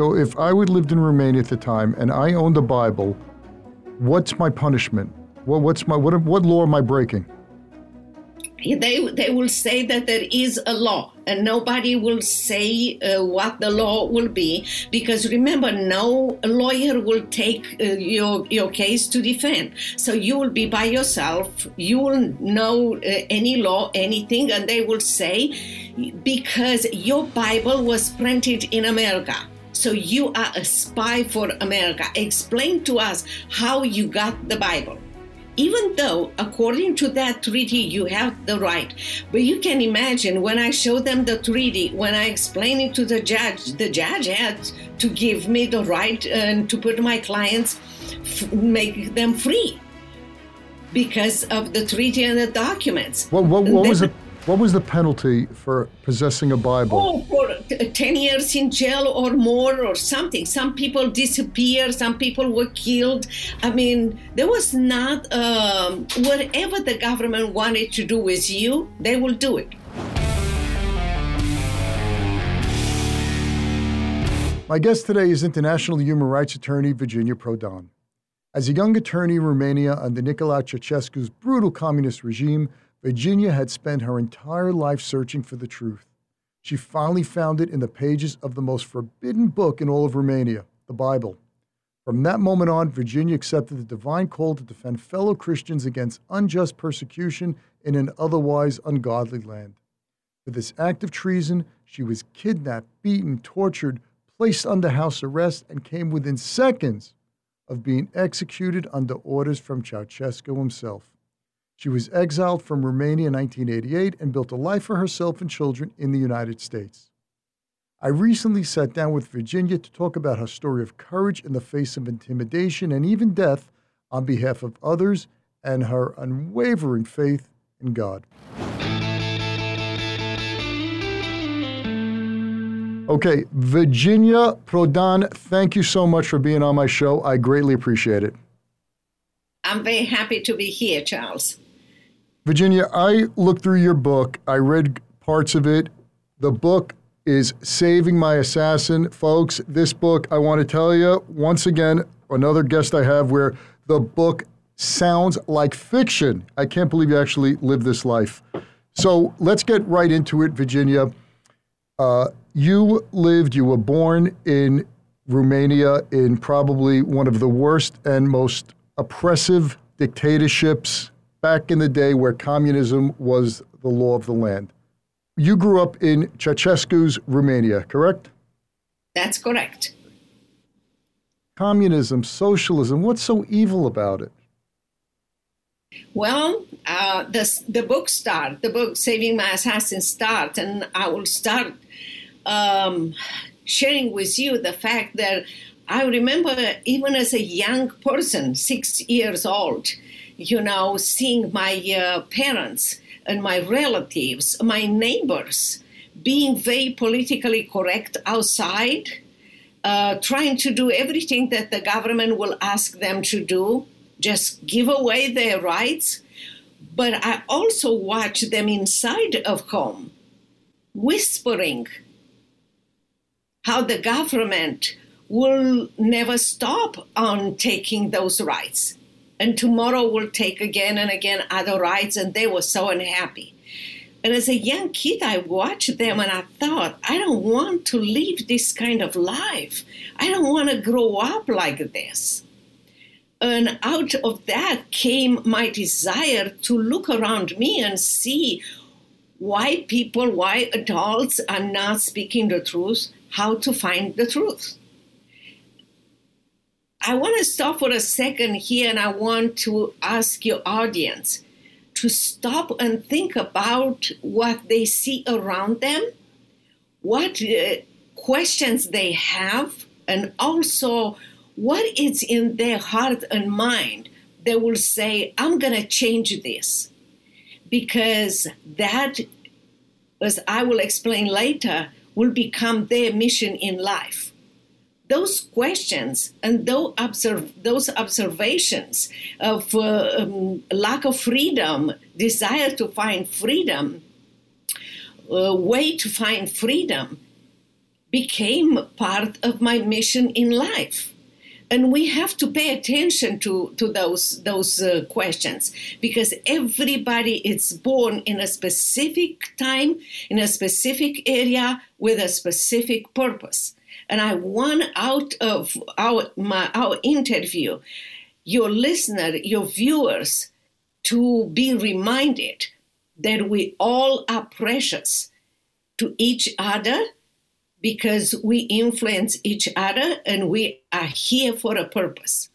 So if I would lived in Romania at the time and I owned a Bible, what's my punishment? What, what's my what, what law am I breaking? they they will say that there is a law and nobody will say uh, what the law will be because remember no lawyer will take uh, your your case to defend so you will be by yourself you will know uh, any law anything and they will say because your bible was printed in america so you are a spy for america. Explain to us how you got the bible. Even though according to that treaty you have the right but you can imagine when i show them the treaty when i explain it to the judge the judge had to give me the right uh, and to put my clients make them free because of the treaty and the documents. What, what, what was it what was the penalty for possessing a Bible? Oh, for 10 years in jail or more or something. Some people disappeared, some people were killed. I mean, there was not, um, whatever the government wanted to do with you, they will do it. My guest today is international human rights attorney Virginia Prodan. As a young attorney in Romania under Nicolae Ceausescu's brutal communist regime, Virginia had spent her entire life searching for the truth. She finally found it in the pages of the most forbidden book in all of Romania, the Bible. From that moment on, Virginia accepted the divine call to defend fellow Christians against unjust persecution in an otherwise ungodly land. For this act of treason, she was kidnapped, beaten, tortured, placed under house arrest, and came within seconds of being executed under orders from Ceausescu himself. She was exiled from Romania in 1988 and built a life for herself and children in the United States. I recently sat down with Virginia to talk about her story of courage in the face of intimidation and even death on behalf of others and her unwavering faith in God. Okay, Virginia Prodan, thank you so much for being on my show. I greatly appreciate it. I'm very happy to be here, Charles. Virginia, I looked through your book. I read parts of it. The book is Saving My Assassin. Folks, this book, I want to tell you once again, another guest I have where the book sounds like fiction. I can't believe you actually lived this life. So let's get right into it, Virginia. Uh, you lived, you were born in Romania in probably one of the worst and most oppressive dictatorships back in the day where communism was the law of the land. You grew up in Ceausescu's Romania, correct? That's correct. Communism, socialism, what's so evil about it? Well, uh, the, the book start, the book Saving My Assassin start, and I will start um, sharing with you the fact that I remember even as a young person, six years old, you know, seeing my uh, parents and my relatives, my neighbors, being very politically correct outside, uh, trying to do everything that the government will ask them to do, just give away their rights. But I also watch them inside of home, whispering how the government will never stop on taking those rights and tomorrow we'll take again and again other rides, and they were so unhappy. And as a young kid, I watched them and I thought, I don't want to live this kind of life. I don't want to grow up like this. And out of that came my desire to look around me and see why people, why adults are not speaking the truth, how to find the truth. I want to stop for a second here and I want to ask your audience to stop and think about what they see around them, what uh, questions they have, and also what is in their heart and mind they will say, I'm going to change this. Because that, as I will explain later, will become their mission in life those questions and those, observe, those observations of uh, um, lack of freedom, desire to find freedom, uh, way to find freedom, became part of my mission in life. And we have to pay attention to, to those those uh, questions because everybody is born in a specific time in a specific area with a specific purpose and i want out of our my, our interview your listener your viewers to be reminded that we all are precious to each other because we influence each other and we are here for a purpose.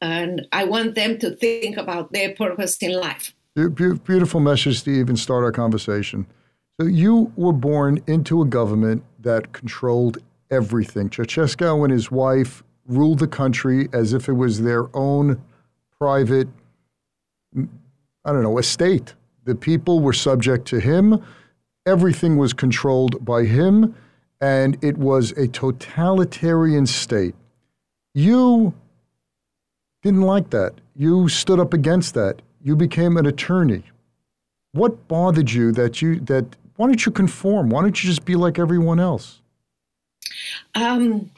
And I want them to think about their purpose in life. Beautiful message to even start our conversation. So, you were born into a government that controlled everything. Ceausescu and his wife ruled the country as if it was their own private, I don't know, estate. The people were subject to him, everything was controlled by him and it was a totalitarian state. You didn't like that. You stood up against that. You became an attorney. What bothered you that you that why don't you conform? Why don't you just be like everyone else? Um,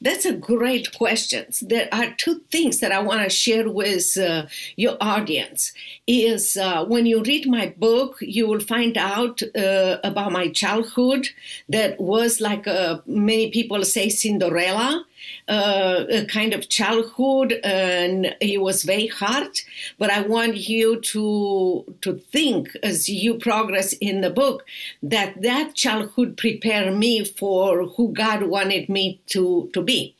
that's a great question. There are two things that I want to share with uh, your audience. Is uh, when you read my book, you will find out uh, about my childhood that was like uh, many people say Cinderella uh, a kind of childhood, and it was very hard. But I want you to to think as you progress in the book that that childhood prepared me for who God wanted me to to be.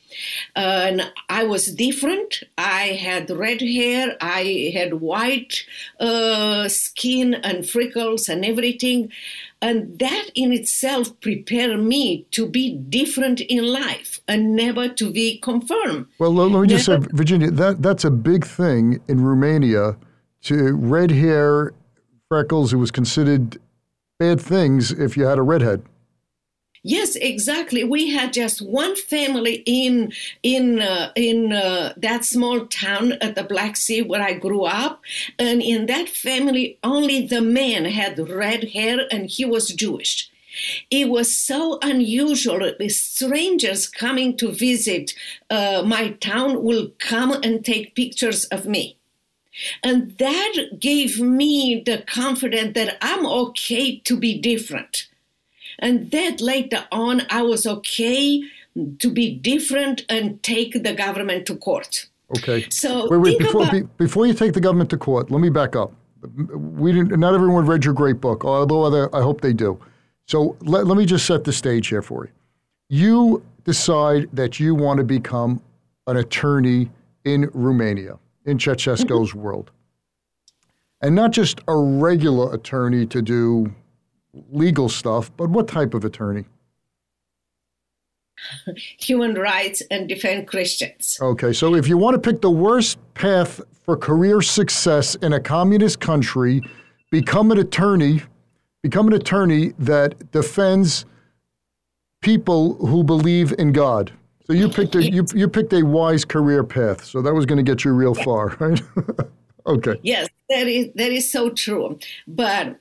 and I was different. I had red hair. I had white uh, skin and freckles and everything. And that in itself prepared me to be different in life and never to be confirmed. Well, let, me just say, Virginia, that, that's a big thing in Romania. To red hair, freckles, it was considered bad things if you had a redhead. Yes, exactly. We had just one family in in uh, in uh, that small town at the Black Sea where I grew up, and in that family, only the man had red hair, and he was Jewish. It was so unusual. The strangers coming to visit uh, my town will come and take pictures of me. And that gave me the confidence that I'm okay to be different. And that later on, I was okay to be different and take the government to court. Okay. So wait, wait, before, about- be, before you take the government to court, let me back up. We didn't. Not everyone read your great book, although other, I hope they do. So let, let me just set the stage here for you. You decide that you want to become an attorney in Romania, in Ceausescu's mm-hmm. world, and not just a regular attorney to do legal stuff, but what type of attorney? Human rights and defend Christians. Okay, so if you want to pick the worst path for career success in a communist country, become an attorney, become an attorney that defends people who believe in God. So you picked a you, you picked a wise career path. So that was going to get you real far, right? okay. Yes, that is that is so true. But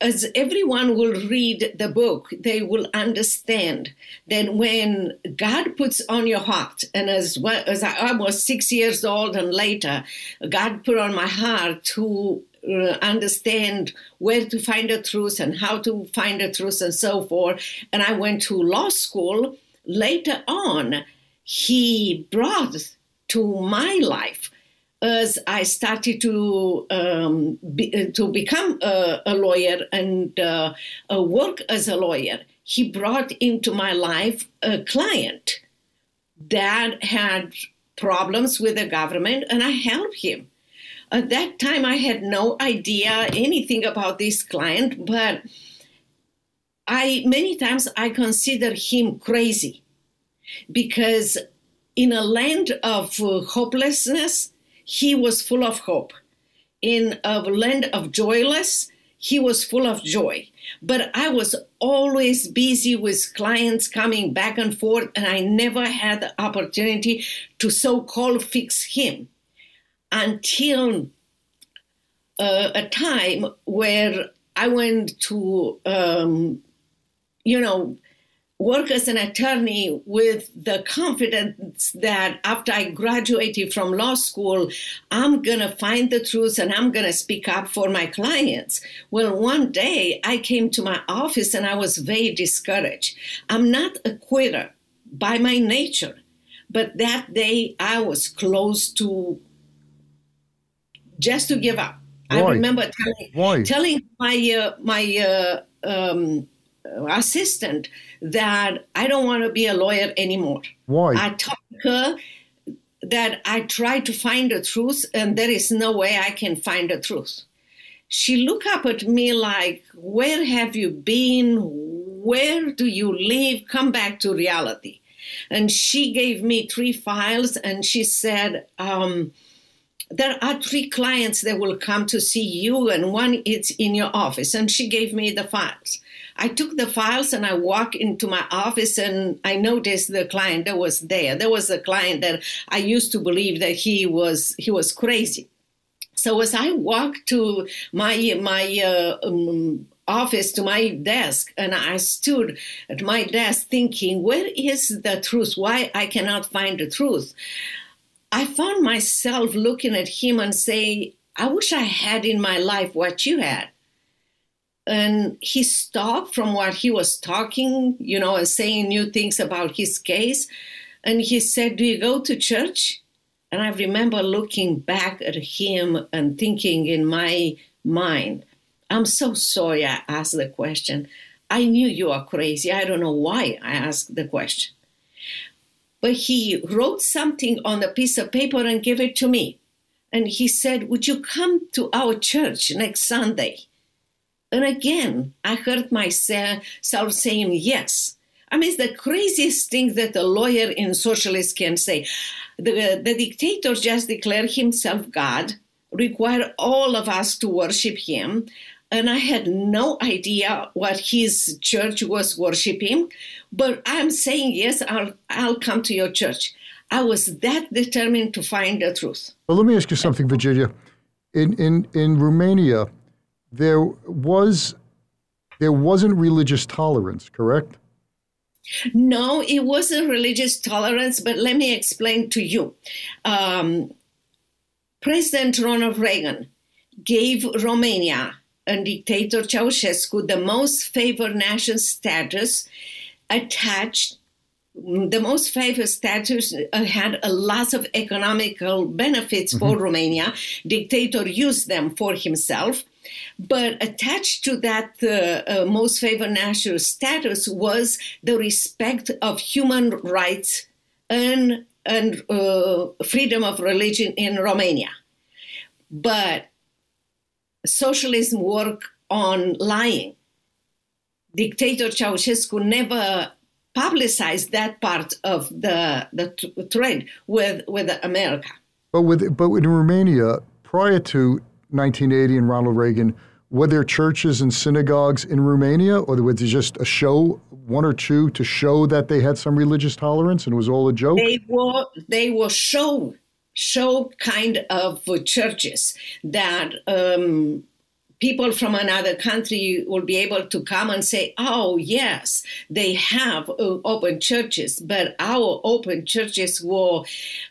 as everyone will read the book, they will understand that when God puts on your heart, and as well as I was six years old and later, God put on my heart to uh, understand where to find the truth and how to find the truth and so forth. And I went to law school. Later on, He brought to my life as I started to um, be, uh, to become a, a lawyer and uh, work as a lawyer, he brought into my life a client that had problems with the government, and I helped him. At that time, I had no idea anything about this client, but I many times I consider him crazy because in a land of uh, hopelessness he was full of hope. In a land of joyless, he was full of joy. But I was always busy with clients coming back and forth, and I never had the opportunity to so called fix him until uh, a time where I went to, um, you know, work as an attorney with the confidence that after I graduated from law school, I'm going to find the truth and I'm going to speak up for my clients. Well, one day I came to my office and I was very discouraged. I'm not a quitter by my nature, but that day I was close to just to give up. Why? I remember telling, Why? telling my uh, my uh, um, assistant that I don't want to be a lawyer anymore. Why? I told her that I tried to find the truth and there is no way I can find the truth. She looked up at me like, Where have you been? Where do you live? Come back to reality. And she gave me three files and she said, um, there are three clients that will come to see you and one is in your office and she gave me the files i took the files and i walked into my office and i noticed the client that was there. There was a client that i used to believe that he was he was crazy. So as i walked to my my uh, um, office to my desk and i stood at my desk thinking where is the truth? Why i cannot find the truth? I found myself looking at him and say, I wish I had in my life what you had. And he stopped from what he was talking, you know, and saying new things about his case. And he said, Do you go to church? And I remember looking back at him and thinking in my mind, I'm so sorry I asked the question. I knew you are crazy. I don't know why I asked the question but he wrote something on a piece of paper and gave it to me. And he said, Would you come to our church next Sunday? And again, I heard myself saying yes. I mean, it's the craziest thing that a lawyer in socialist can say. The, uh, the dictator just declared himself God, required all of us to worship him, and I had no idea what his church was worshiping. But I'm saying, yes, I'll, I'll come to your church. I was that determined to find the truth. Well, let me ask you something, Virginia. In, in, in Romania, there was there wasn't religious tolerance, correct? No, it wasn't religious tolerance, but let me explain to you. Um, President Ronald Reagan gave Romania and dictator Ceausescu the most favored nation status attached the most favored status uh, had a lot of economical benefits mm-hmm. for Romania. Dictator used them for himself, but attached to that uh, uh, most favored national status was the respect of human rights and and uh, freedom of religion in Romania. But socialism work on lying. Dictator Ceausescu never publicized that part of the the trade with with America. But with but in Romania, prior to 1980 and Ronald Reagan, were there churches and synagogues in Romania, or was there just a show, one or two, to show that they had some religious tolerance, and it was all a joke? They were they were show show kind of churches that um, people from another country will be able to come and say, oh, yes, they have uh, open churches, but our open churches were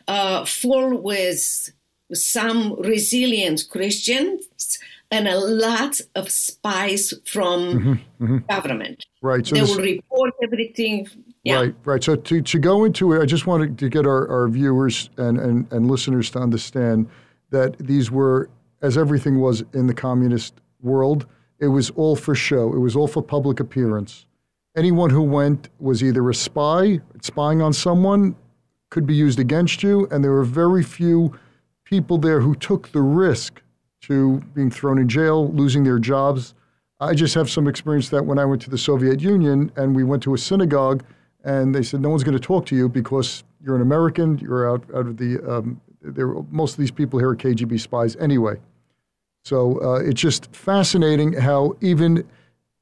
uh, full with some resilient Christians and a lot of spies from mm-hmm, mm-hmm. government. Right. So they this, will report everything. Yeah. Right, right. So to, to go into it, I just wanted to get our, our viewers and, and, and listeners to understand that these were, as everything was in the communist world, it was all for show. It was all for public appearance. Anyone who went was either a spy, spying on someone, could be used against you, and there were very few people there who took the risk to being thrown in jail, losing their jobs. I just have some experience that when I went to the Soviet Union and we went to a synagogue, and they said no one's going to talk to you because you're an American, you're out, out of the. Um, most of these people here are KGB spies anyway. So uh, it's just fascinating how even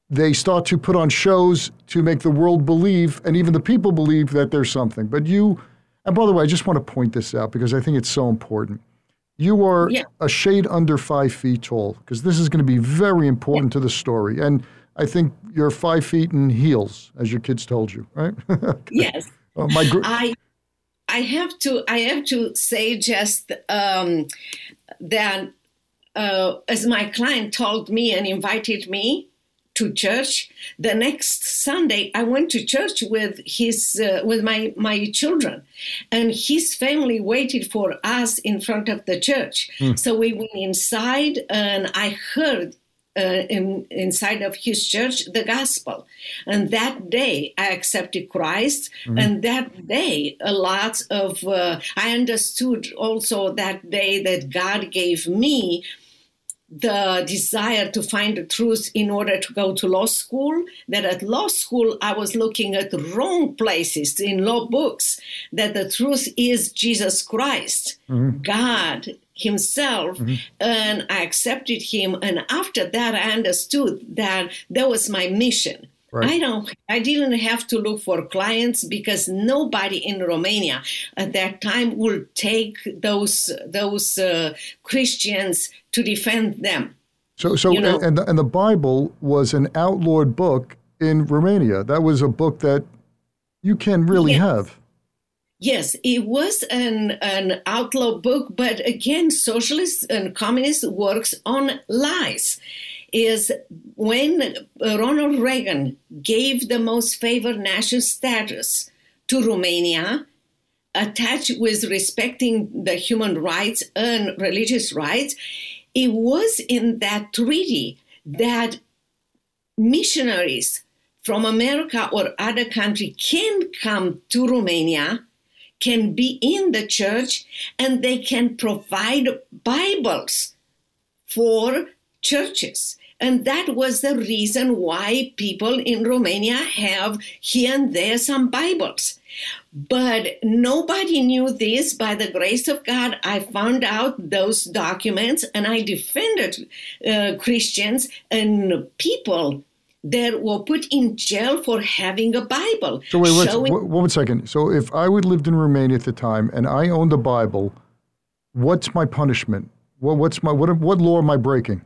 they start to put on shows to make the world believe, and even the people believe that there's something. But you, and by the way, I just want to point this out because I think it's so important. You are yeah. a shade under five feet tall because this is going to be very important yeah. to the story. And I think you're five feet in heels, as your kids told you, right? yes. Uh, my gr- I I have to I have to say just um, that uh, as my client told me and invited me to church the next sunday i went to church with his uh, with my my children and his family waited for us in front of the church mm. so we went inside and i heard uh, in, inside of his church the gospel. And that day I accepted Christ. Mm-hmm. And that day, a lot of, uh, I understood also that day that God gave me the desire to find the truth in order to go to law school that at law school i was looking at wrong places in law books that the truth is jesus christ mm-hmm. god himself mm-hmm. and I accepted him. And after that, I understood that that was my mission. Right. I don't. I didn't have to look for clients because nobody in Romania at that time would take those those uh, Christians to defend them. So, so, you know? and the, and the Bible was an outlawed book in Romania. That was a book that you can really yes. have. Yes, it was an, an outlaw book, but again, socialist and communist works on lies. Is when Ronald Reagan gave the most favored nation status to Romania, attached with respecting the human rights and religious rights, it was in that treaty that missionaries from America or other country can come to Romania can be in the church and they can provide Bibles for churches. And that was the reason why people in Romania have here and there some Bibles. But nobody knew this. By the grace of God, I found out those documents and I defended uh, Christians and people that were put in jail for having a Bible. So wait, wait, showing- one second. So if I would lived in Romania at the time and I owned a Bible, what's my punishment? What, what's my what? What law am I breaking?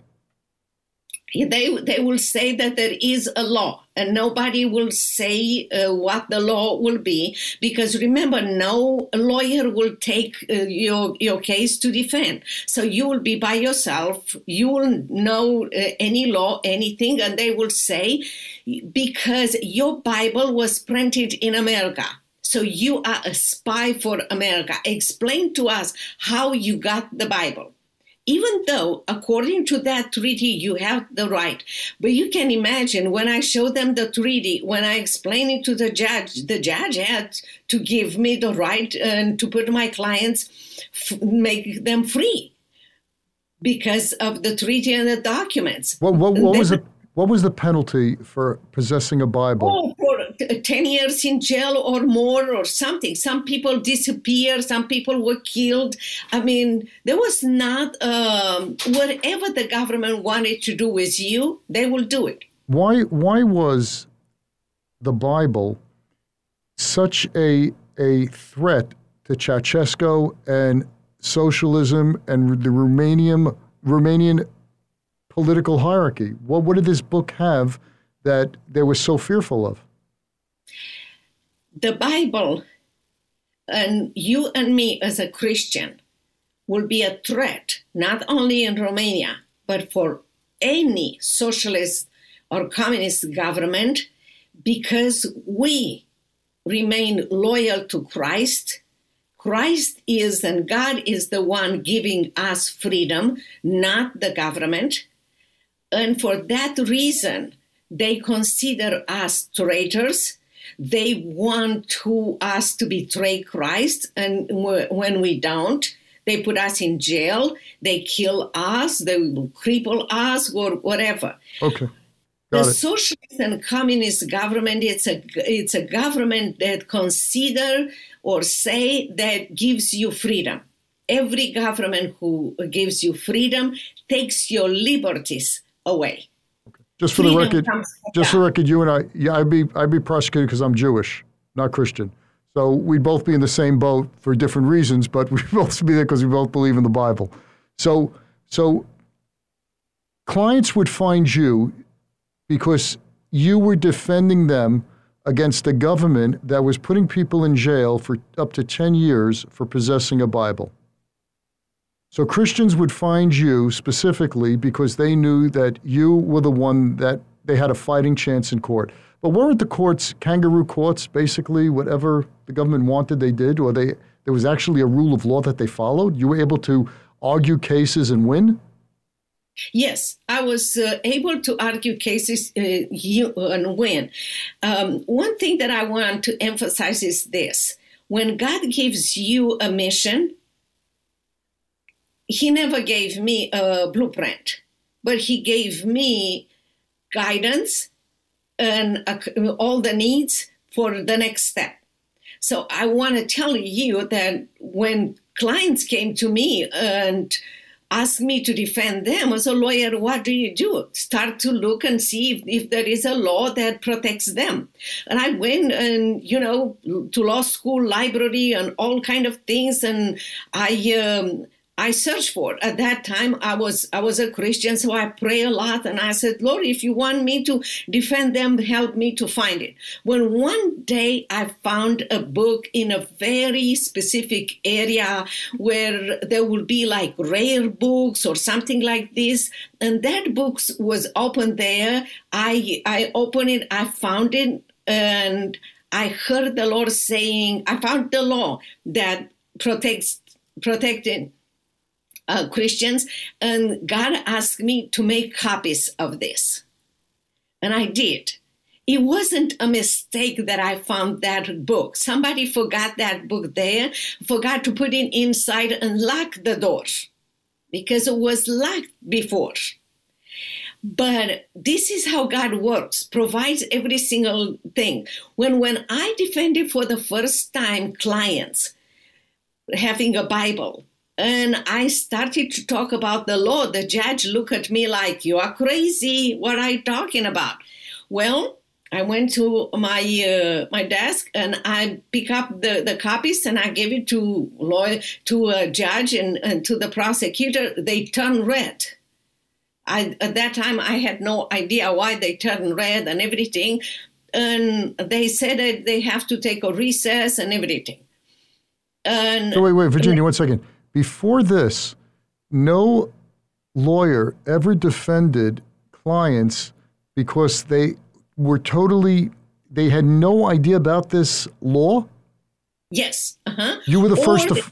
They they will say that there is a law and nobody will say uh, what the law will be because remember no lawyer will take uh, your your case to defend. So you will be by yourself. You will know uh, any law anything and they will say because your bible was printed in america. So you are a spy for america. Explain to us how you got the bible even though according to that treaty you have the right but you can imagine when i show them the treaty when i explain it to the judge the judge had to give me the right and to put my clients make them free because of the treaty and the documents. What, what, what was it what was the penalty for possessing a bible? Oh, 10 years in jail or more or something. Some people disappeared, some people were killed. I mean, there was not, um, whatever the government wanted to do with you, they will do it. Why, why was the Bible such a, a threat to Ceausescu and socialism and the Romanian, Romanian political hierarchy? What, what did this book have that they were so fearful of? The Bible and you and me as a Christian will be a threat, not only in Romania, but for any socialist or communist government because we remain loyal to Christ. Christ is and God is the one giving us freedom, not the government. And for that reason, they consider us traitors they want to us to betray Christ, and when we don't, they put us in jail. They kill us. They will cripple us, or whatever. Okay. Got the it. socialist and communist government it's a it's a government that consider or say that gives you freedom. Every government who gives you freedom takes your liberties away. Just for the record, just for the record, you and I, yeah, I'd be I'd be prosecuted because I'm Jewish, not Christian. So we'd both be in the same boat for different reasons, but we both be there because we both believe in the Bible. So so clients would find you because you were defending them against the government that was putting people in jail for up to 10 years for possessing a Bible. So Christians would find you specifically because they knew that you were the one that they had a fighting chance in court. But weren't the courts kangaroo courts, basically whatever the government wanted they did, or they there was actually a rule of law that they followed? You were able to argue cases and win? Yes, I was uh, able to argue cases uh, and win. Um, one thing that I want to emphasize is this when God gives you a mission, He never gave me a blueprint, but He gave me guidance and all the needs for the next step. So I want to tell you that when clients came to me and asked me to defend them as a lawyer, what do you do? Start to look and see if, if there is a law that protects them. And I went and, you know, to law school, library, and all kind of things. And I um, I searched for. At that time, I was I was a Christian, so I pray a lot, and I said, Lord, if you want me to defend them, help me to find it. When one day I found a book in a very specific area where there would be like rare books or something like this, and that book was open there. I I opened it, I found it, and I heard the Lord saying, I found the law that protects protected uh, Christians, and God asked me to make copies of this. And I did. It wasn't a mistake that I found that book. Somebody forgot that book there, forgot to put it inside and lock the door because it was locked before. But this is how God works, provides every single thing. When when I defended for the first time clients having a Bible, and I started to talk about the law. The judge looked at me like, You are crazy. What are you talking about? Well, I went to my uh, my desk and I pick up the, the copies and I gave it to lawyer to a judge and, and to the prosecutor. They turned red. I, at that time, I had no idea why they turned red and everything. And they said that they have to take a recess and everything. And so wait, wait, Virginia, one second. Before this, no lawyer ever defended clients because they were totally, they had no idea about this law? Yes. Uh-huh. You were the or first to.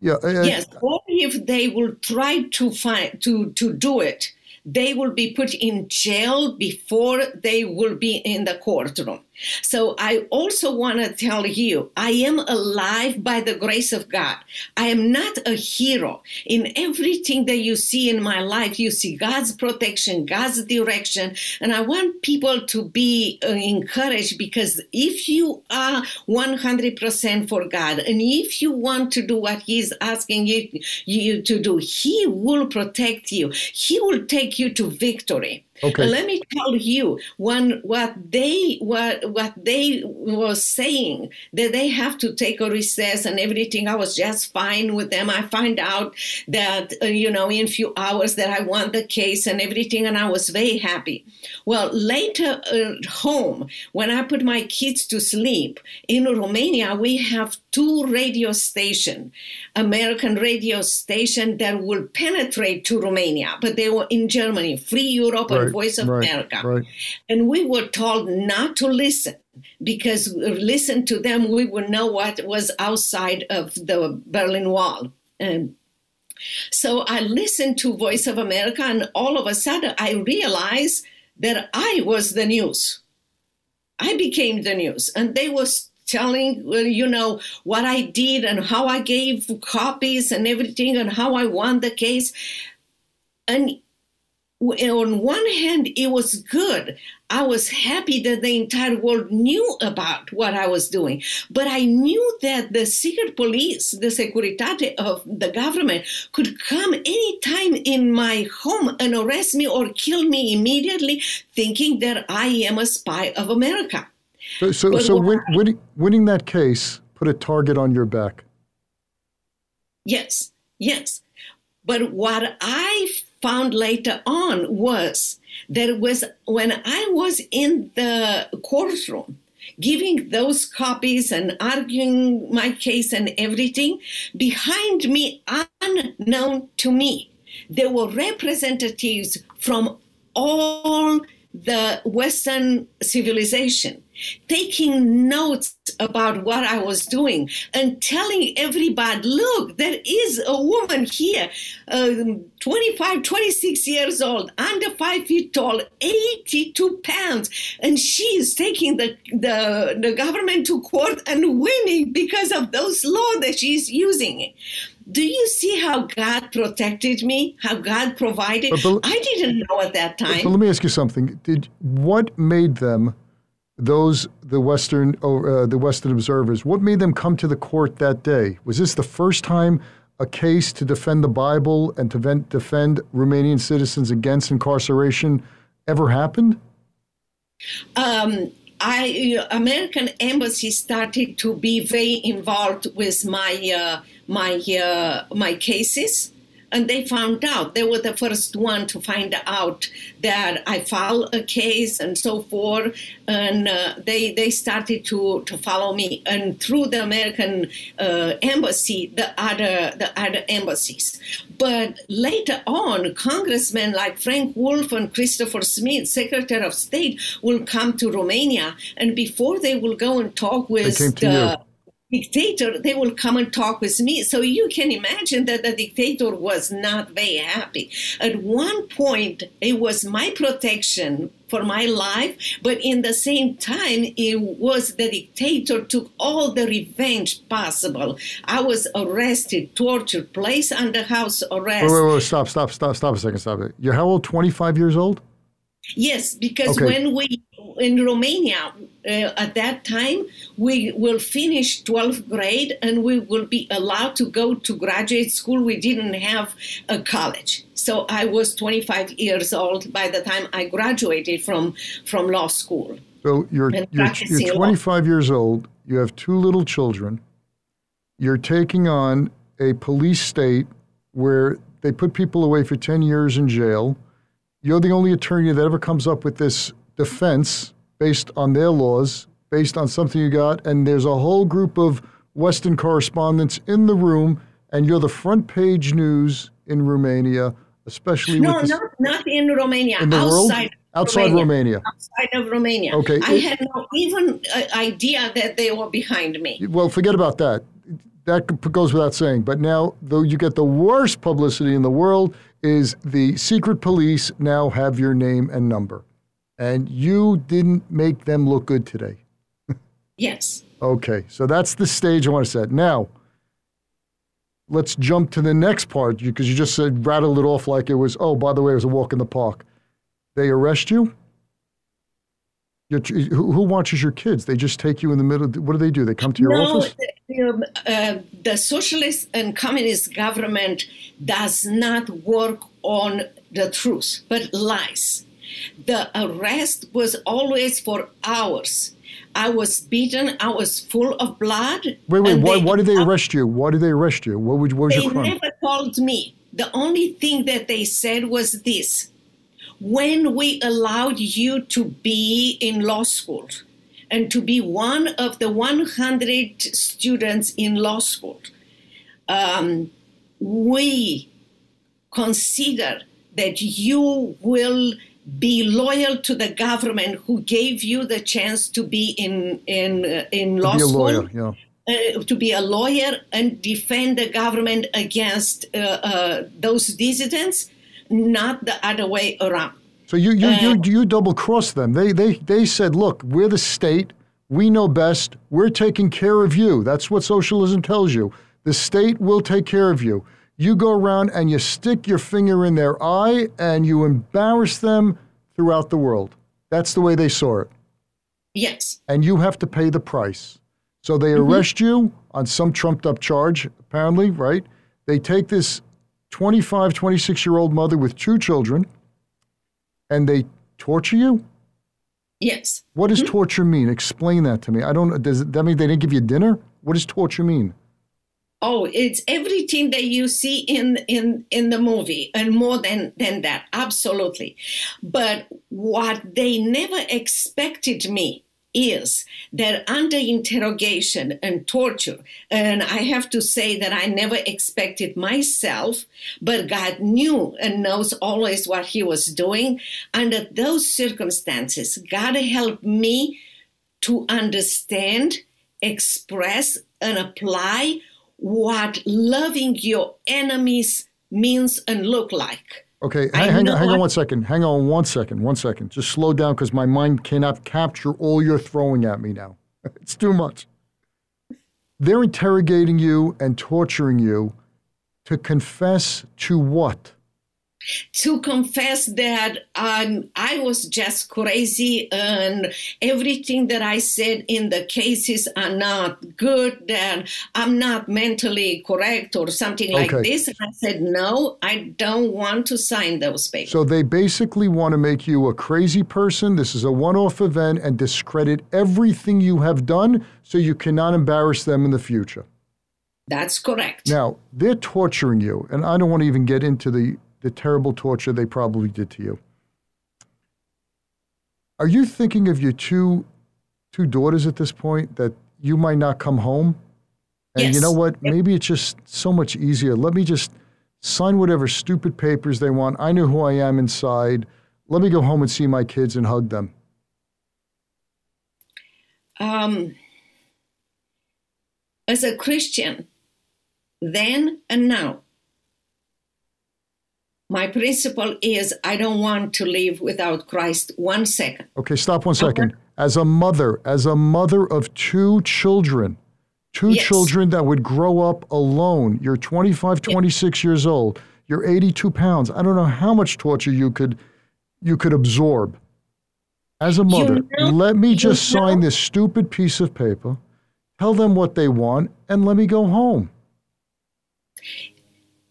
Yeah. Uh, yes. Or if they will try to find to to do it, they will be put in jail before they will be in the courtroom. So I also want to tell you, I am alive by the grace of God. I am not a hero. In everything that you see in my life, you see God's protection, God's direction. And I want people to be uh, encouraged because if you are 100% for God and if you want to do what He's asking you, you to do, He will protect you. He will take you to victory. Okay. Let me tell you when what they what what they were saying that they have to take a recess and everything. I was just fine with them. I find out that uh, you know in a few hours that I won the case and everything, and I was very happy. Well, later at home when I put my kids to sleep in Romania, we have two radio station, American radio station that will penetrate to Romania, but they were in Germany, Free Europe right, and Voice of right, America. Right. And we were told not to listen because listen to them, we would know what was outside of the Berlin Wall. And so I listened to Voice of America, and all of a sudden I realized that I was the news. I became the news, and they was telling you know what I did and how I gave copies and everything and how I won the case. And on one hand, it was good. I was happy that the entire world knew about what I was doing. But I knew that the secret police, the Securitate of the government, could come anytime in my home and arrest me or kill me immediately, thinking that I am a spy of America. So, so, so win, winning, winning that case put a target on your back. Yes, yes. But what I found later on was that was when I was in the courtroom giving those copies and arguing my case and everything, behind me, unknown to me, there were representatives from all the Western civilization, taking notes about what I was doing and telling everybody, look, there is a woman here, um, 25, 26 years old, under five feet tall, 82 pounds, and she is taking the, the, the government to court and winning because of those laws that she's using do you see how God protected me? How God provided? But, I didn't know at that time. But let me ask you something. Did what made them those the Western uh, the Western observers? What made them come to the court that day? Was this the first time a case to defend the Bible and to defend Romanian citizens against incarceration ever happened? Um, I American embassy started to be very involved with my uh, my uh, my cases and they found out. They were the first one to find out that I filed a case and so forth, and uh, they they started to to follow me, and through the American uh, embassy, the other the other embassies. But later on, congressmen like Frank Wolf and Christopher Smith, Secretary of State, will come to Romania, and before they will go and talk with the dictator, they will come and talk with me. So you can imagine that the dictator was not very happy. At one point, it was my protection for my life, but in the same time, it was the dictator took all the revenge possible. I was arrested, tortured, placed under house arrest. Wait, wait, wait, stop, stop, stop, stop a second, stop it. You're how old? 25 years old? Yes, because okay. when we in Romania uh, at that time we will finish 12th grade and we will be allowed to go to graduate school. We didn't have a college, so I was 25 years old by the time I graduated from from law school. So you're you're, you're 25 law. years old. You have two little children. You're taking on a police state where they put people away for 10 years in jail you're the only attorney that ever comes up with this defense based on their laws, based on something you got, and there's a whole group of Western correspondents in the room, and you're the front page news in Romania, especially no, with not not in Romania, in the outside world? Outside Romania. Romania. Outside of Romania. Okay. I had no even uh, idea that they were behind me. Well, forget about that. That goes without saying. But now, though you get the worst publicity in the world, is the secret police now have your name and number. And you didn't make them look good today. yes. Okay, so that's the stage I want to set. Now, let's jump to the next part because you just said rattled it off like it was, oh, by the way, it was a walk in the park. They arrest you? who watches your kids? They just take you in the middle. What do they do? They come to your no, office? The, uh, the socialist and communist government does not work on the truth, but lies. The arrest was always for hours. I was beaten. I was full of blood. Wait, wait. Why, why did they arrest you? Why did they arrest you? What, was, what was your crime? They never told me. The only thing that they said was this when we allowed you to be in law school and to be one of the 100 students in law school, um, we consider that you will be loyal to the government who gave you the chance to be in in uh, in law school. Lawyer, yeah. Uh, to be a lawyer and defend the government against uh, uh, those dissidents, not the other way around. So you you, you, you double cross them. They they they said, look, we're the state. We know best. We're taking care of you. That's what socialism tells you. The state will take care of you. You go around and you stick your finger in their eye and you embarrass them throughout the world. That's the way they saw it. Yes. And you have to pay the price. So they mm-hmm. arrest you on some trumped up charge, apparently, right? They take this 25, 26 year old mother with two children and they torture you? Yes. What does mm-hmm. torture mean? Explain that to me. I don't. Does that mean they didn't give you dinner? What does torture mean? Oh, it's everything that you see in in in the movie, and more than than that, absolutely. But what they never expected me is that under interrogation and torture, and I have to say that I never expected myself, but God knew and knows always what He was doing. Under those circumstances, God helped me to understand, express, and apply what loving your enemies means and look like. Okay, hang, hang on, hang on one second. Hang on one second. One second. Just slow down because my mind cannot capture all you're throwing at me now. it's too much. They're interrogating you and torturing you to confess to what? To confess that um, I was just crazy and everything that I said in the cases are not good, and I'm not mentally correct or something like this. And I said, no, I don't want to sign those papers. So they basically want to make you a crazy person. This is a one off event and discredit everything you have done so you cannot embarrass them in the future. That's correct. Now, they're torturing you, and I don't want to even get into the the terrible torture they probably did to you. Are you thinking of your two two daughters at this point that you might not come home? And yes. you know what? Maybe it's just so much easier. Let me just sign whatever stupid papers they want. I know who I am inside. Let me go home and see my kids and hug them. Um, as a Christian, then and now, my principle is I don't want to live without Christ one second. Okay, stop one second. As a mother, as a mother of two children, two yes. children that would grow up alone, you're 25, 26 yes. years old, you're 82 pounds. I don't know how much torture you could you could absorb. As a mother, you know, let me just sign know. this stupid piece of paper, tell them what they want, and let me go home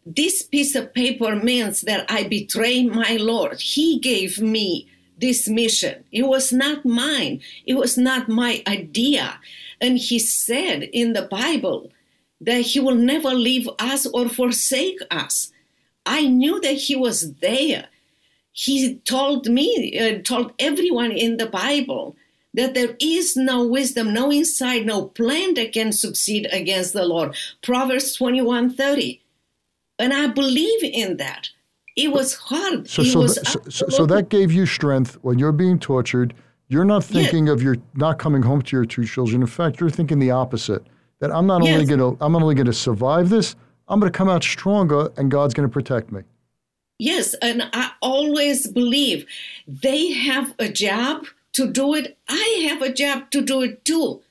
this piece of paper means that I betray my Lord. He gave me this mission. It was not mine, it was not my idea. And He said in the Bible that He will never leave us or forsake us. I knew that He was there. He told me, uh, told everyone in the Bible that there is no wisdom, no insight, no plan that can succeed against the Lord. Proverbs 21 30. And I believe in that. It was hard. So, so, was so, so, so, that gave you strength when you're being tortured. You're not thinking yes. of your not coming home to your two children. In fact, you're thinking the opposite. That I'm not yes. only going to I'm not only going to survive this. I'm going to come out stronger, and God's going to protect me. Yes, and I always believe they have a job to do it. I have a job to do it too.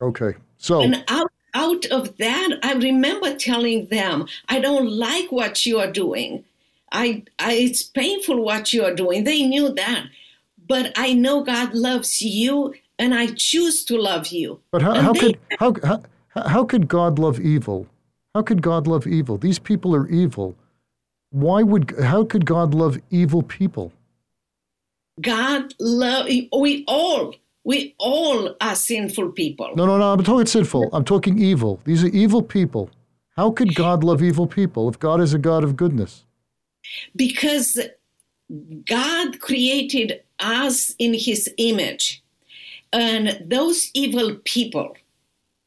Okay, so and out out of that, I remember telling them, I don't like what you are doing. I, I, it's painful what you are doing. They knew that. But I know God loves you and I choose to love you. But how, how they, could how, how, how could God love evil? How could God love evil? These people are evil. Why would how could God love evil people? God love we all we all are sinful people. No, no, no. I'm talking sinful. I'm talking evil. These are evil people. How could God love evil people if God is a God of goodness? Because God created us in his image. And those evil people,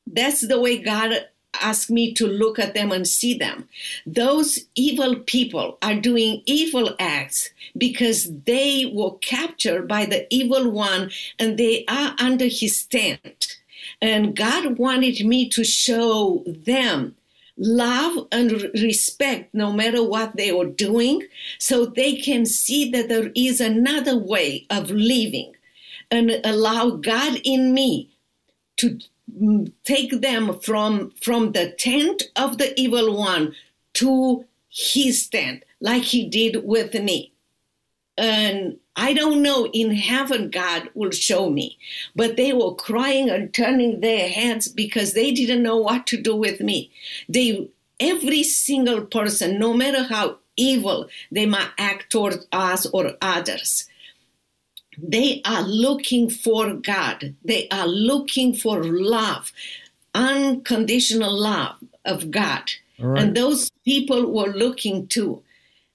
that's the way God ask me to look at them and see them. Those evil people are doing evil acts because they were captured by the evil one and they are under his tent. And God wanted me to show them love and respect no matter what they are doing so they can see that there is another way of living and allow God in me to take them from from the tent of the evil one to his tent like he did with me. And i don't know in heaven god will show me. But they were crying and turning their heads because they didn't know what to do with me. They every single person no matter how evil they might act toward us or others they are looking for God. They are looking for love, unconditional love, of God. Right. And those people were looking too.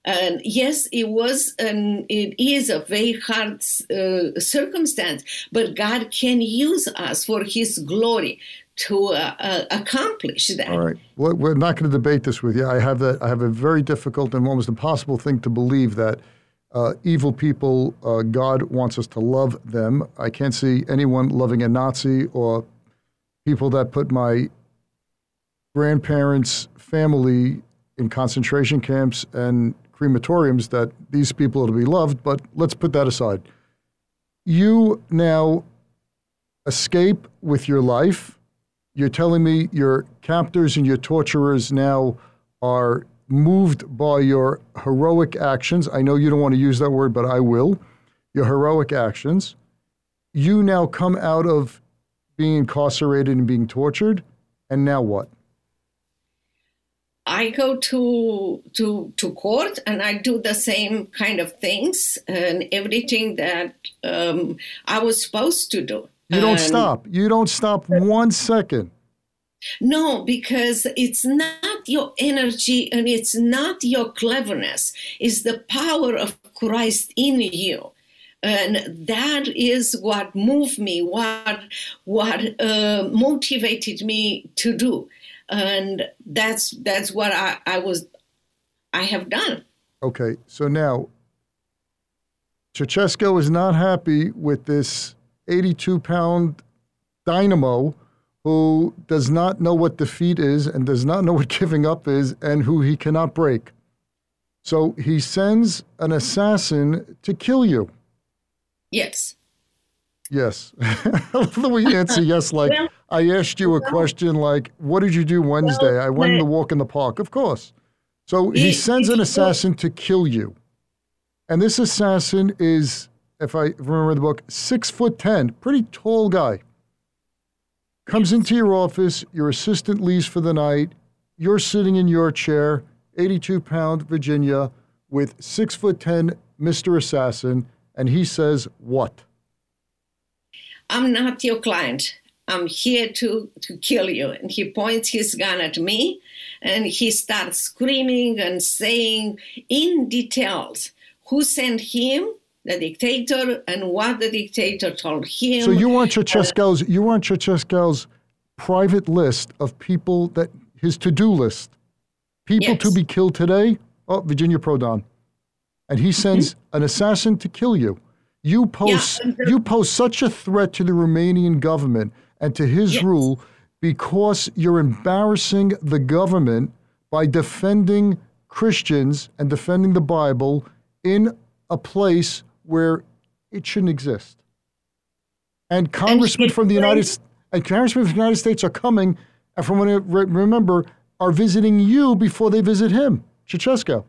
And yes, it was and it is a very hard uh, circumstance, but God can use us for His glory to uh, uh, accomplish that. All right. Well, we're not going to debate this with you. I have that. I have a very difficult and almost impossible thing to believe that uh, evil people, uh, God wants us to love them. I can't see anyone loving a Nazi or people that put my grandparents' family in concentration camps and crematoriums that these people are to be loved, but let's put that aside. You now escape with your life. You're telling me your captors and your torturers now are moved by your heroic actions. I know you don't want to use that word, but I will. Your heroic actions. You now come out of being incarcerated and being tortured, and now what? I go to to to court and I do the same kind of things and everything that um, I was supposed to do. You don't stop. You don't stop one second. No, because it's not your energy and it's not your cleverness. It's the power of Christ in you. And that is what moved me, what what uh, motivated me to do, and that's that's what I, I was, I have done. Okay, so now Ceausescu is not happy with this 82 pound dynamo who does not know what defeat is and does not know what giving up is and who he cannot break. So he sends an assassin to kill you. Yes. Yes. The way you answer yes, like Well- I asked you a question like, what did you do Wednesday? I went the walk in the park. Of course. So he He- sends an assassin to kill you. And this assassin is, if I remember the book, six foot ten, pretty tall guy. Comes into your office, your assistant leaves for the night, you're sitting in your chair, 82 pound Virginia, with six foot ten Mr. Assassin, and he says, What? I'm not your client. I'm here to, to kill you. And he points his gun at me and he starts screaming and saying in details who sent him, the dictator, and what the dictator told him. So you want uh, Ceausescu's you want Ceausescu's private list of people that his to-do list, people to be killed today. Oh, Virginia Prodan, and he mm-hmm. sends an assassin to kill you. You pose the- you pose such a threat to the Romanian government and to his Yes. rule because you're embarrassing the government by defending Christians and defending the Bible in a place where it shouldn't exist. And congressmen he from the United and congressmen from the United States are coming, and from what I re- remember, are visiting you before they visit him, Ceausescu.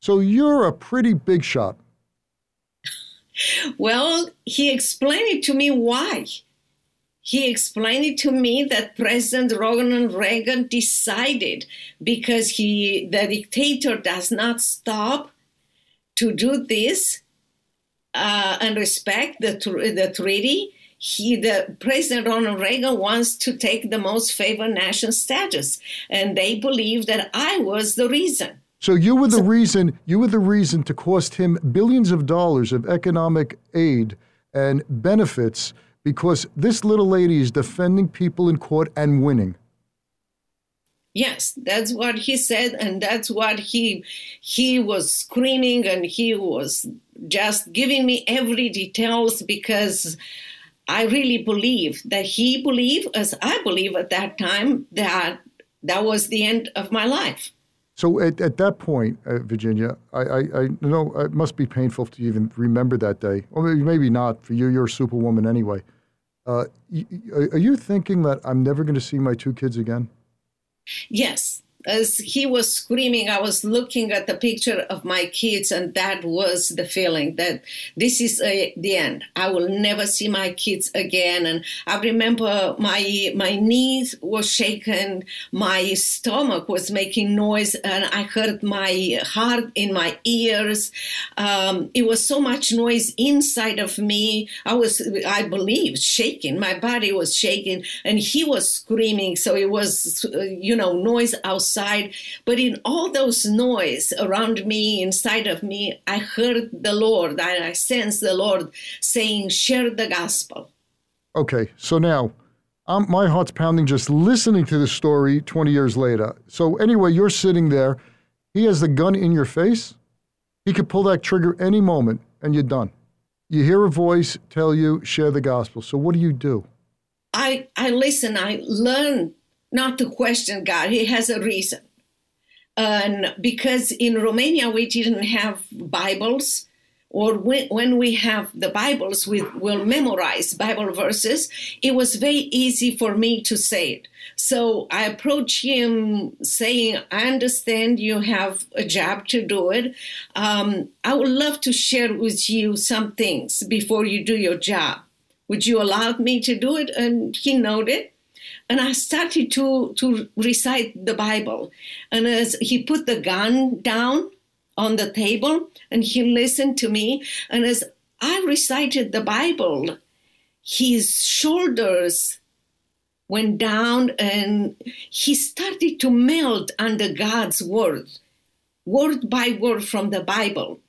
So you're a pretty big shot. Well, he explained it to me why. He explained it to me that President Ronald Reagan decided because he the dictator does not stop to do this uh, and respect the tr- the treaty. He, the President Ronald Reagan wants to take the most favored nation status, and they believe that I was the reason. So you were the reason. You were the reason to cost him billions of dollars of economic aid and benefits because this little lady is defending people in court and winning. Yes, that's what he said, and that's what he he was screaming, and he was just giving me every details because I really believe that he believed, as I believe at that time, that that was the end of my life. So at, at that point, uh, Virginia, I, I, I know it must be painful to even remember that day. Or maybe, maybe not for you. You're a superwoman anyway. Uh, y- are you thinking that I'm never going to see my two kids again? Yes, as he was screaming, I was looking at the picture of my kids, and that was the feeling that this is uh, the end. I will never see my kids again. And I remember my my knees were shaken, my stomach was making noise, and I heard my heart in my ears. Um, it was so much noise inside of me. I was, I believe, shaking. My body was shaking, and he was screaming. So it was, uh, you know, noise outside outside. But in all those noise around me, inside of me, I heard the Lord. I, I sensed the Lord saying, share the gospel. Okay, so now um, my heart's pounding just listening to this story 20 years later. So, anyway, you're sitting there. He has the gun in your face. He could pull that trigger any moment and you're done. You hear a voice tell you, share the gospel. So, what do you do? I, I listen. I learn not to question God. He has a reason. And because in Romania we didn't have Bibles, or when we have the Bibles, we will memorize Bible verses. It was very easy for me to say it. So I approach him saying, I understand you have a job to do it. Um, I would love to share with you some things before you do your job. Would you allow me to do it? And he nodded and I started to to recite the Bible. And as he put the gun down on the table and he listened to me, and as I recited the Bible, his shoulders went down and he started to melt under God's word, word by word from the Bible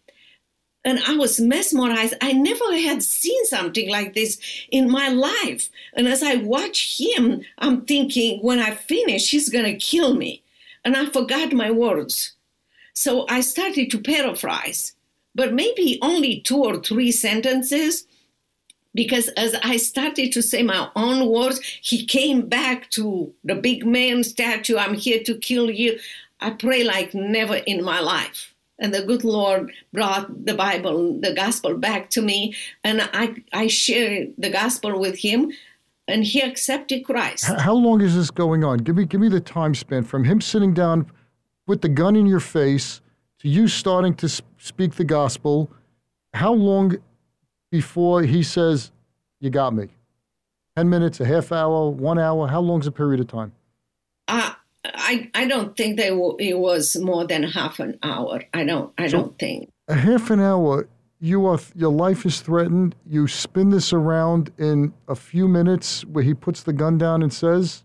and I was mesmerized. I never had seen something like this in my life. And as I watch him, I'm thinking, when I finish, he's going to kill me. And I forgot my words. So I started to paraphrase, but maybe only two or three sentences. Because as I started to say my own words, he came back to the big man statue I'm here to kill you. I pray like never in my life and the good Lord brought the Bible, the gospel back to me, and I I shared the gospel with him, and he accepted Christ. How long is this going on? Give me give me the time span from him sitting down with the gun in your face to you starting to speak the gospel. How long before he says, "You got me"? Ten minutes, a half hour, one hour? How long's a period of time? Uh, I, I don't think they w- it was more than half an hour. I don't I so don't think a half an hour. You are your life is threatened. You spin this around in a few minutes, where he puts the gun down and says,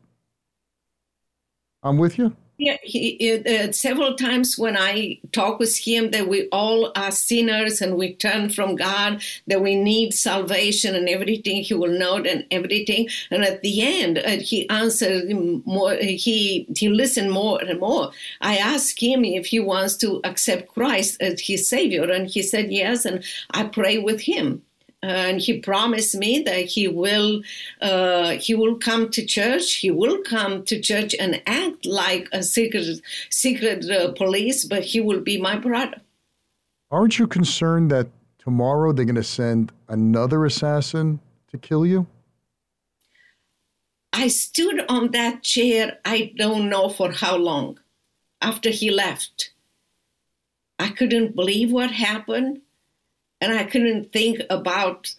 "I'm with you." Yeah, he, uh, several times when I talk with him that we all are sinners and we turn from God, that we need salvation and everything. He will know and everything. And at the end, uh, he answered more. He he listened more and more. I asked him if he wants to accept Christ as his Savior, and he said yes. And I pray with him and he promised me that he will uh, he will come to church. He will come to church and act like a secret secret uh, police but he will be my brother. Aren't you concerned that tomorrow they're going to send another assassin to kill you? I stood on that chair i don't know for how long after he left. I couldn't believe what happened and I couldn't think about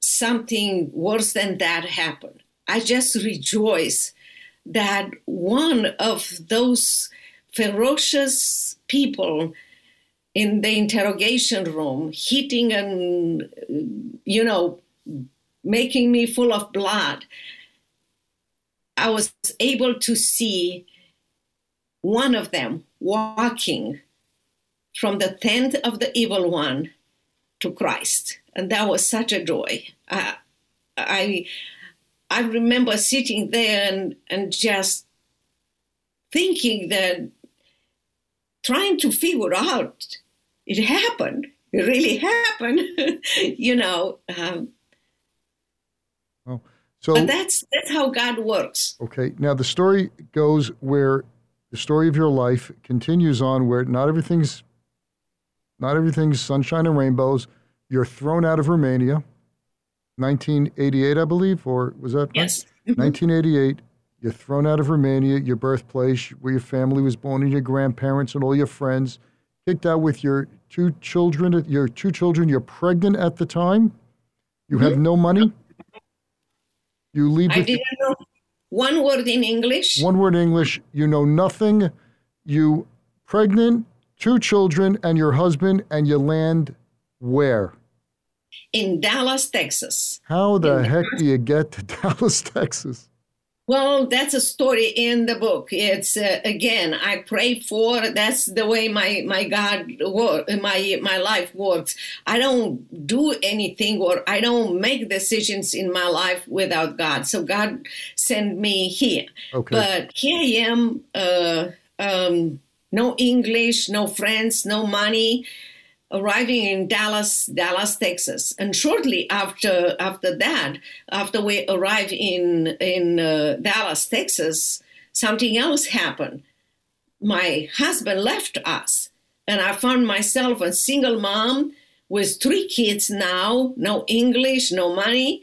something worse than that happen. I just rejoice that one of those ferocious people in the interrogation room, hitting and, you know, making me full of blood, I was able to see one of them walking from the tent of the evil one to Christ, and that was such a joy. I, I, I remember sitting there and and just thinking that trying to figure out it happened. It really happened, you know. Um, oh, so but that's that's how God works. Okay. Now the story goes where the story of your life continues on, where not everything's not everything's sunshine and rainbows. You're thrown out of Romania, 1988, I believe, or was that yes, 1988? Mm-hmm. You're thrown out of Romania, your birthplace, where your family was born, and your grandparents and all your friends. Kicked out with your two children. Your two children. You're pregnant at the time. You have no money. You leave I didn't know one word in English. one word in English. You know nothing. You pregnant, two children, and your husband, and you land where? in Dallas, Texas. How the heck do you get to Dallas, Texas? Well, that's a story in the book. It's uh, again, I pray for. That's the way my my God work, my my life works. I don't do anything or I don't make decisions in my life without God. So God sent me here. Okay. But here I am. Uh, um, no English, no friends, no money. Arriving in Dallas, Dallas, Texas, and shortly after after that, after we arrived in in uh, Dallas, Texas, something else happened. My husband left us, and I found myself a single mom with three kids now, no English, no money,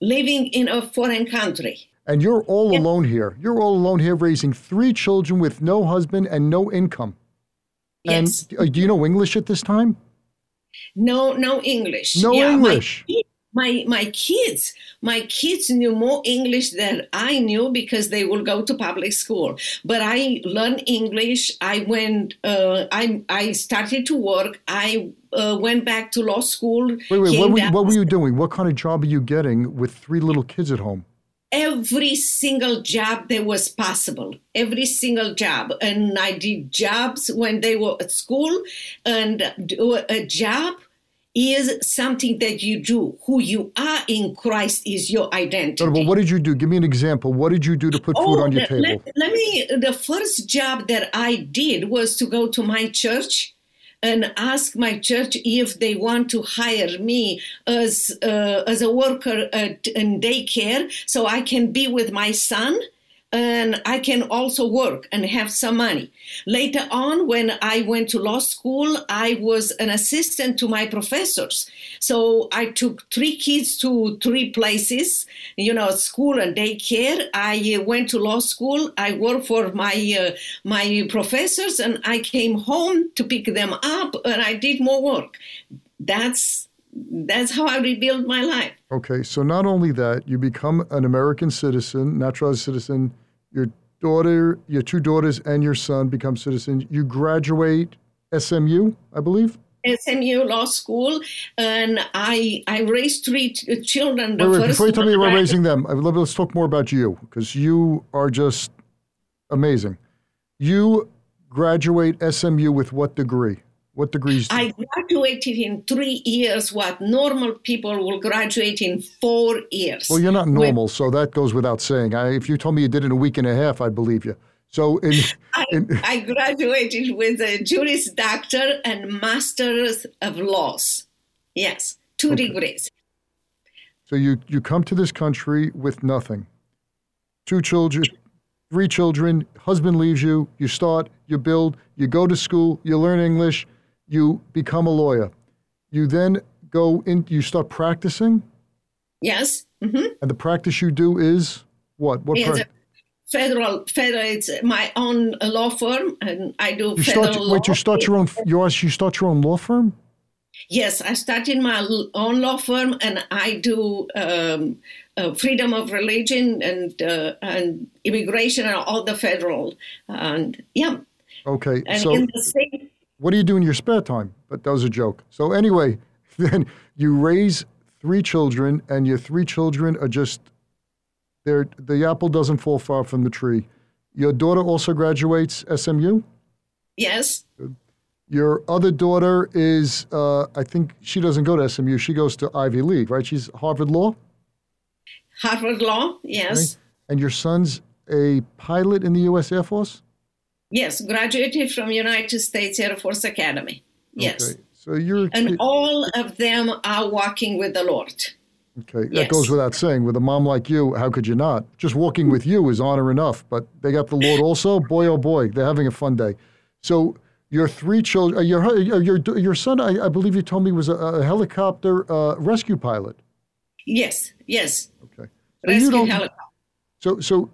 living in a foreign country. And you're all alone here. You're all alone here raising three children with no husband and no income. Yes. And uh, do you know English at this time? No, no English. No my English. ki- My, my kids, my kids knew more English than I knew because they will go to public school. But I learned English. I went. Uh, I I started to work. I uh, went back to law school. Wait, wait, what were, what were you doing? What kind of job are you getting with three little kids at home? Every single job that was possible every single job and i did jobs when they were at school and do uh, a job is something that you do who you are in christ is your identity but what did you do? Give me an example. What did you do to put oh, food on your table? Let, let me. The first job that I did was to go to my church and ask my church if they want to hire me as uh, as a worker at, in daycare, so I can be with my son. And I can also work and have some money. Later on, when I went to law school, I was an assistant to my professors. So I took three kids to three places, you know, school and daycare. I uh, went to law school. I worked for my uh, my professors, and I came home to pick them up, and I did more work. That's that's how I rebuild my life. Okay, so not only that, you become an American citizen, naturalized citizen. Your daughter, your two daughters, and your son become citizens. You graduate SMU, I believe. SMU Law School, and I I raised three ch- children. The Wait, wait, first before you tell me about I- raising them, I- let- let's talk more about you because you are just amazing. You graduate SMU with what degree? What degrees? I graduated in three years, what normal people will graduate in four years. well, you're not With- normal, so that goes without saying. I, if you told me you did it in a week and a half, I'd believe you. So, in, I, in, I graduated with a Juris Doctor and Masters of Laws. Yes, two degrees. so you you come to this country with nothing. Two children, three children. Husband leaves you. You start. You build. You go to school. You learn English. You become a lawyer. You then go in. You start practicing. Yes. hmm And the practice you do is what? What practice? federal, federal. It's my own law firm, and I do You federal start. law. Wait, you start your own. You are- you start your own law firm. Yes, I started my own law firm, and I do um, uh, freedom of religion and uh, and immigration and all the federal. And yeah, Okay. and so in the same. What do you do in your spare time? But that was a joke. So anyway, then you raise three children, and your three children are just they're the apple doesn't fall far from the tree. Your daughter also graduates SMU. Yes, Your other daughter is, uh, I think she doesn't go to SMU. She goes to Ivy League, right? She's Harvard Law. Harvard Law. Yes, And your son's a pilot in the U.S. Air Force. Yes, graduated from United States Air Force Academy. Yes, Okay. So you're and all of them are walking with the Lord. Okay, that Yes. goes without saying. With a mom like you, how could you not? Just walking with you is honor enough. But they got the Lord also. Boy, oh boy, they're having a fun day. So your three children, uh, your uh, your your son, I, I believe you told me was a, a helicopter uh, rescue pilot. Yes, yes, Okay, so rescue helicopter. So, so,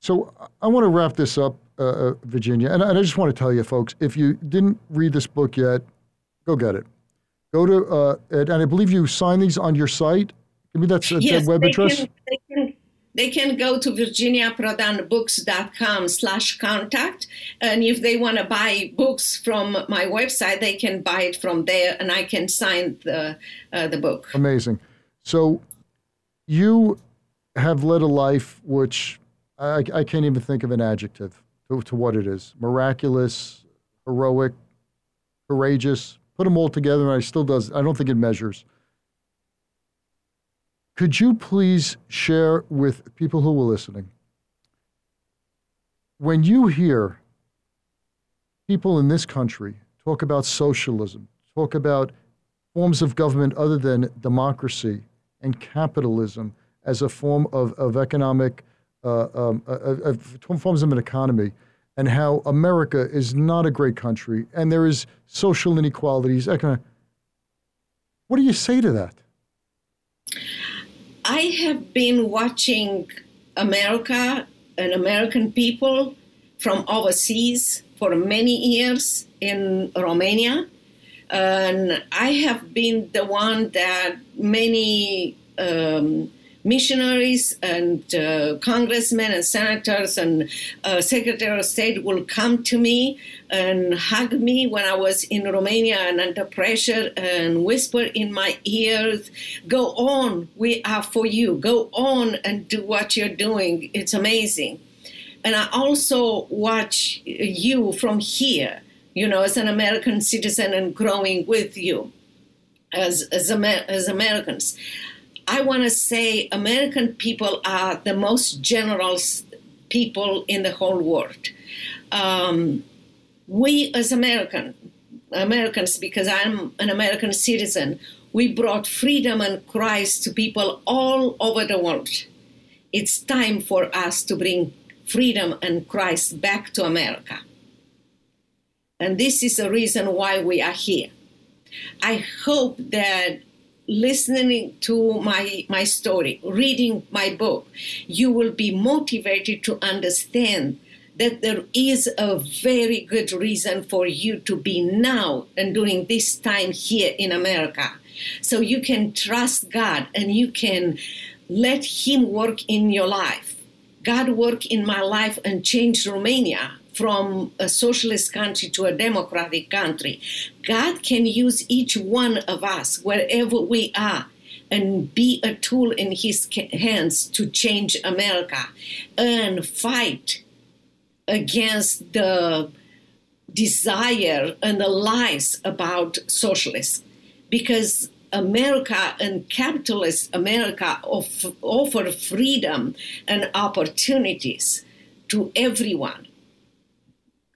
so I want to wrap this up, uh, uh, Virginia, and, and I just want to tell you, folks, if you didn't read this book yet, go get it. Go to, uh, and I believe you sign these on your site. Give me that, yes, that web address. Can, they, can, they can go to virginiaprodanbooks.com slash contact. And if they want to buy books from my website, they can buy it from there and I can sign the, uh, the book. Amazing. So you have led a life which I, I can't even think of an adjective to, what it is miraculous, heroic, courageous. Put them all together, and I still does. I don't think it measures. Could you please share with people who were listening when you hear people in this country talk about socialism, talk about forms of government other than democracy and capitalism as a form of, of economic, uh, um, uh, forms of an economy, and how America is not a great country and there is social inequalities. What do you say to that? I have been watching America and American people from overseas for many years in Romania. And I have been the one that many um, missionaries and uh, congressmen and senators and uh, secretary of state will come to me and hug me when I was in Romania and under pressure and whisper in my ears, Go on, we are for you. Go on and do what you're doing. It's amazing. And I also watch you from here, you know, as an American citizen and growing with you as, as, Amer- as Americans. I want to say American people are the most generous people in the whole world. Um, we as American, Americans, because I'm an American citizen, we brought freedom and Christ to people all over the world. It's time for us to bring freedom and Christ back to America. And this is the reason why we are here. I hope that listening to my my story reading my book you will be motivated to understand that there is a very good reason for you to be now and during this time here in america. So you can trust god and you can let him work in your life. God work in my life and change romania from a socialist country to a democratic country. God can use each one of us, wherever we are, and be a tool in His hands to change America and fight against the desire and the lies about socialism. Because America and capitalist America offer freedom and opportunities to everyone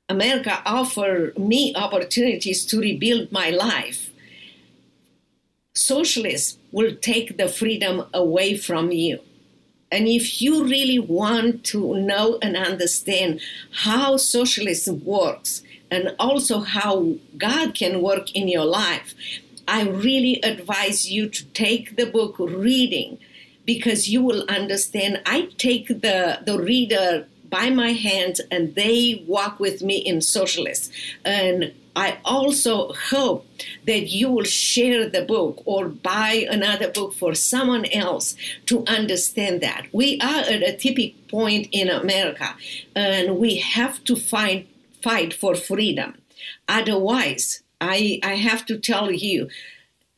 America offered me opportunities to rebuild my life. Socialists will take the freedom away from you. And if you really want to know and understand how socialism works and also how God can work in your life, I really advise you to take the book reading because you will understand. I take the, the reader by my hand and they walk with me in socialist. And I also hope that you will share the book or buy another book for someone else to understand that. We are at a tipping point in America and we have to find, fight for freedom. Otherwise, I, I have to tell you,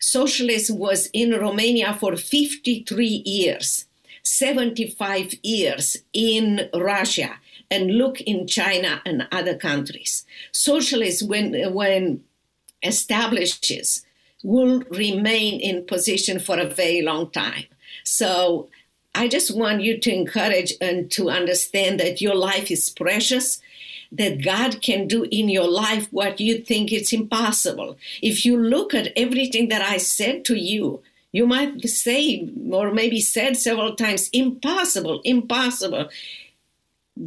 socialism was in Romania for 53 years 75 years in Russia and look in China and other countries. Socialism, when, when establishes, will remain in position for a very long time. So I just want you to encourage and to understand that your life is precious, that God can do in your life what you think it's impossible. If you look at everything that I said to you, you might say, or maybe said several times, impossible, impossible.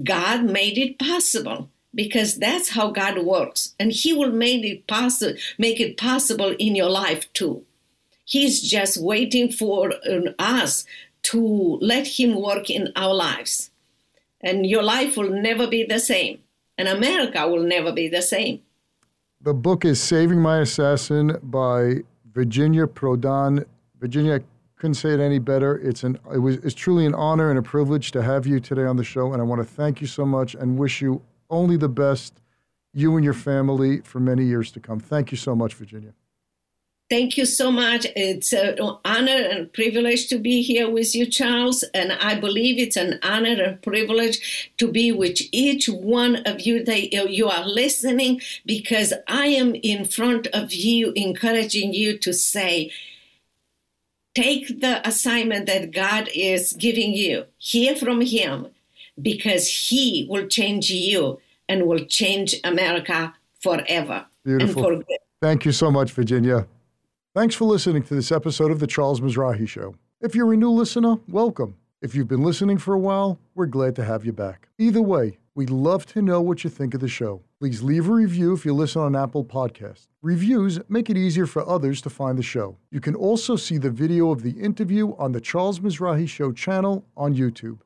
God made it possible because that's how God works. And He will make it possible, make it possible in your life too. He's just waiting for uh, us to let Him work in our lives. And your life will never be the same, and America will never be the same. The book is Saving My Assassin by Virginia Prodan. Virginia, I couldn't say it any better. It's an it was it's truly an honor and a privilege to have you today on the show, and I want to thank you so much and wish you only the best, you and your family, for many years to come. Thank you so much, Virginia. Thank you so much. It's an honor and privilege to be here with you, Charles. And I believe it's an honor and privilege to be with each one of you that you are listening because I am in front of you, encouraging you to say, take the assignment that God is giving you, hear from Him, because He will change you and will change America forever. Beautiful. For Thank you so much, Virginia. Thanks for listening to this episode of The Charles Mizrahi Show. If you're a new listener, welcome. If you've been listening for a while, we're glad to have you back. Either way, we'd love to know what you think of the show. Please leave a review if you listen on Apple Podcasts. Reviews make it easier for others to find the show. You can also see the video of the interview on the Charles Mizrahi Show channel on YouTube.